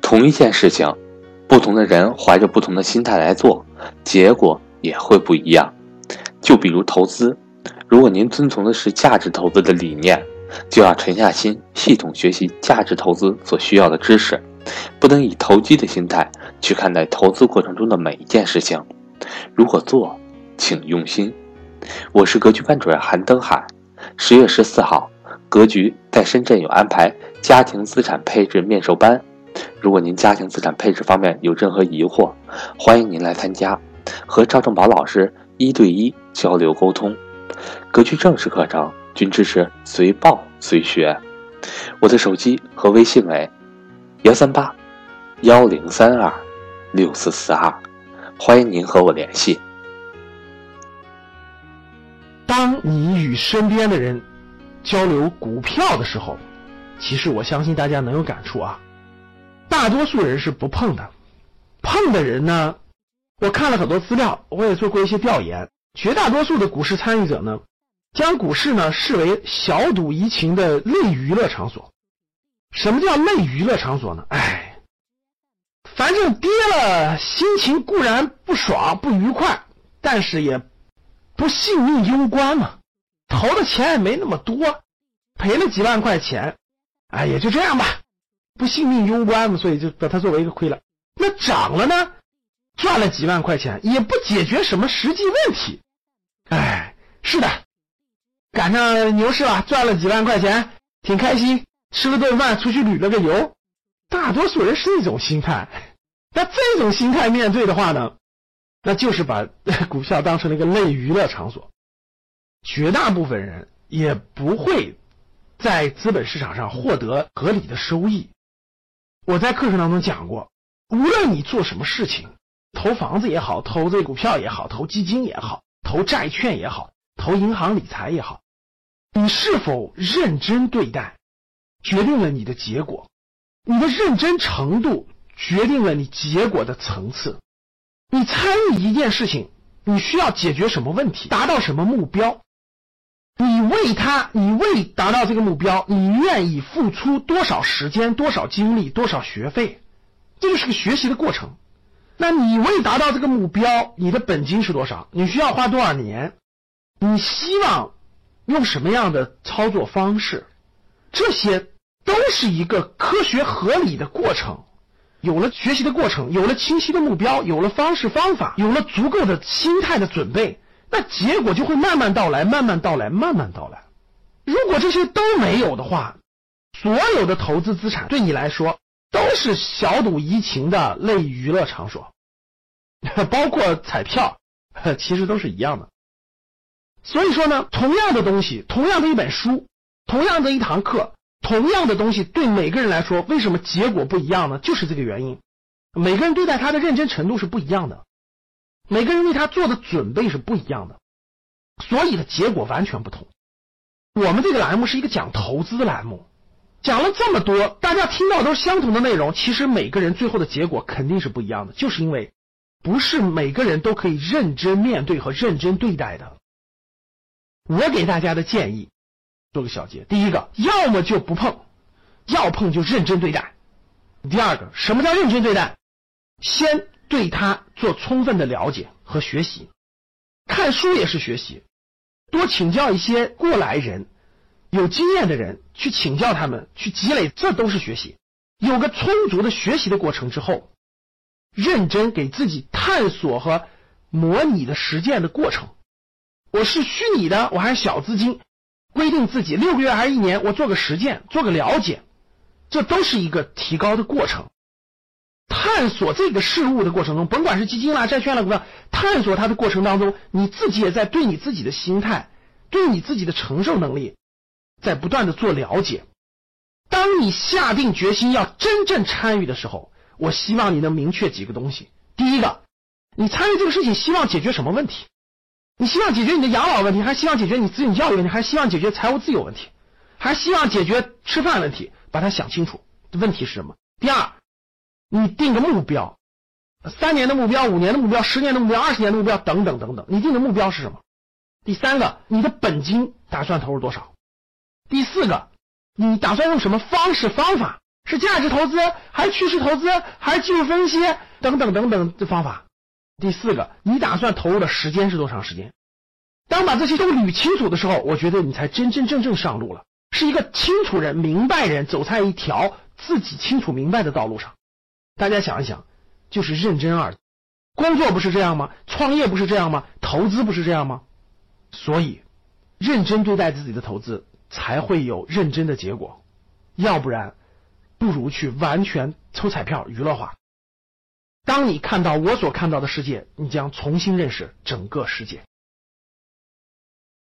同一件事情，不同的人怀着不同的心态来做，结果也会不一样。就比如投资，如果您遵从的是价值投资的理念，就要沉下心，系统学习价值投资所需要的知识，不能以投机的心态去看待投资过程中的每一件事情。如果做，请用心。我是格局班主任韩登海。十月十四号，格局在深圳有安排家庭资产配置面授班。如果您家庭资产配置方面有任何疑惑，欢迎您来参加，和赵正宝老师一对一交流沟通。格局正式课程均支持随报随学。我的手机和微信为幺三八幺零三二六四四二，欢迎您和我联系。当你与身边的人交流股票的时候，其实我相信大家能有感触啊。大多数人是不碰的，碰的人呢，我看了很多资料，我也做过一些调研。绝大多数的股市参与者呢，将股市呢视为小赌怡情的类娱乐场所。什么叫类娱乐场所呢？哎，反正跌了，心情固然不爽不愉快，但是也不性命攸关嘛。投的钱也没那么多，赔了几万块钱，哎，也就这样吧，不性命攸关嘛，所以就把它作为一个亏了。那涨了呢，赚了几万块钱，也不解决什么实际问题。哎，是的，赶上牛市了，赚了几万块钱，挺开心，吃了顿饭，出去旅了个游。大多数人是这种心态，那这种心态面对的话呢，那就是把股票当成了一个类娱乐场所。绝大部分人也不会在资本市场上获得合理的收益。我在课程当中讲过，无论你做什么事情，投房子也好，投这股票也好，投基金也好。投债券也好，投银行理财也好，你是否认真对待，决定了你的结果。你的认真程度决定了你结果的层次。你参与一件事情，你需要解决什么问题，达到什么目标？你为他，你为达到这个目标，你愿意付出多少时间、多少精力、多少学费？这就是个学习的过程。那你为达到这个目标，你的本金是多少？你需要花多少年？你希望用什么样的操作方式？这些都是一个科学合理的过程。有了学习的过程，有了清晰的目标，有了方式方法，有了足够的心态的准备，那结果就会慢慢到来，慢慢到来，慢慢到来。如果这些都没有的话，所有的投资资产对你来说。都是小赌怡情的类娱乐场所，包括彩票，其实都是一样的。所以说呢，同样的东西，同样的一本书，同样的一堂课，同样的东西，对每个人来说，为什么结果不一样呢？就是这个原因。每个人对待他的认真程度是不一样的，每个人为他做的准备是不一样的，所以的结果完全不同。我们这个栏目是一个讲投资栏目。讲了这么多，大家听到都是相同的内容，其实每个人最后的结果肯定是不一样的，就是因为不是每个人都可以认真面对和认真对待的。我给大家的建议，做个小结：第一个，要么就不碰，要碰就认真对待；第二个，什么叫认真对待？先对他做充分的了解和学习，看书也是学习，多请教一些过来人。有经验的人去请教他们，去积累，这都是学习。有个充足的学习的过程之后，认真给自己探索和模拟的实践的过程。我是虚拟的，我还是小资金，规定自己六个月还是一年，我做个实践，做个了解，这都是一个提高的过程。探索这个事物的过程中，甭管是基金啦、债券啦、股票，探索它的过程当中，你自己也在对你自己的心态，对你自己的承受能力。在不断的做了解。当你下定决心要真正参与的时候，我希望你能明确几个东西。第一个，你参与这个事情希望解决什么问题？你希望解决你的养老问题，还希望解决你子女教育问题，还希望解决财务自由问题，还希望解决吃饭问题？把它想清楚，问题是什么？第二，你定个目标，三年的目标、五年的目标、十年的目标、二十年的目标等等等等。你定的目标是什么？第三个，你的本金打算投入多少？第四个，你打算用什么方式方法是价值投资，还是趋势投资，还是技术分析等等等等的方法？第四个，你打算投入的时间是多长时间？当把这些都捋清楚的时候，我觉得你才真真正正上路了，是一个清楚人、明白人，走在一条自己清楚明白的道路上。大家想一想，就是认真二。工作不是这样吗？创业不是这样吗？投资不是这样吗？所以，认真对待自己的投资，才会有认真的结果。要不然，不如去完全抽彩票、娱乐化。当你看到我所看到的世界，你将重新认识整个世界。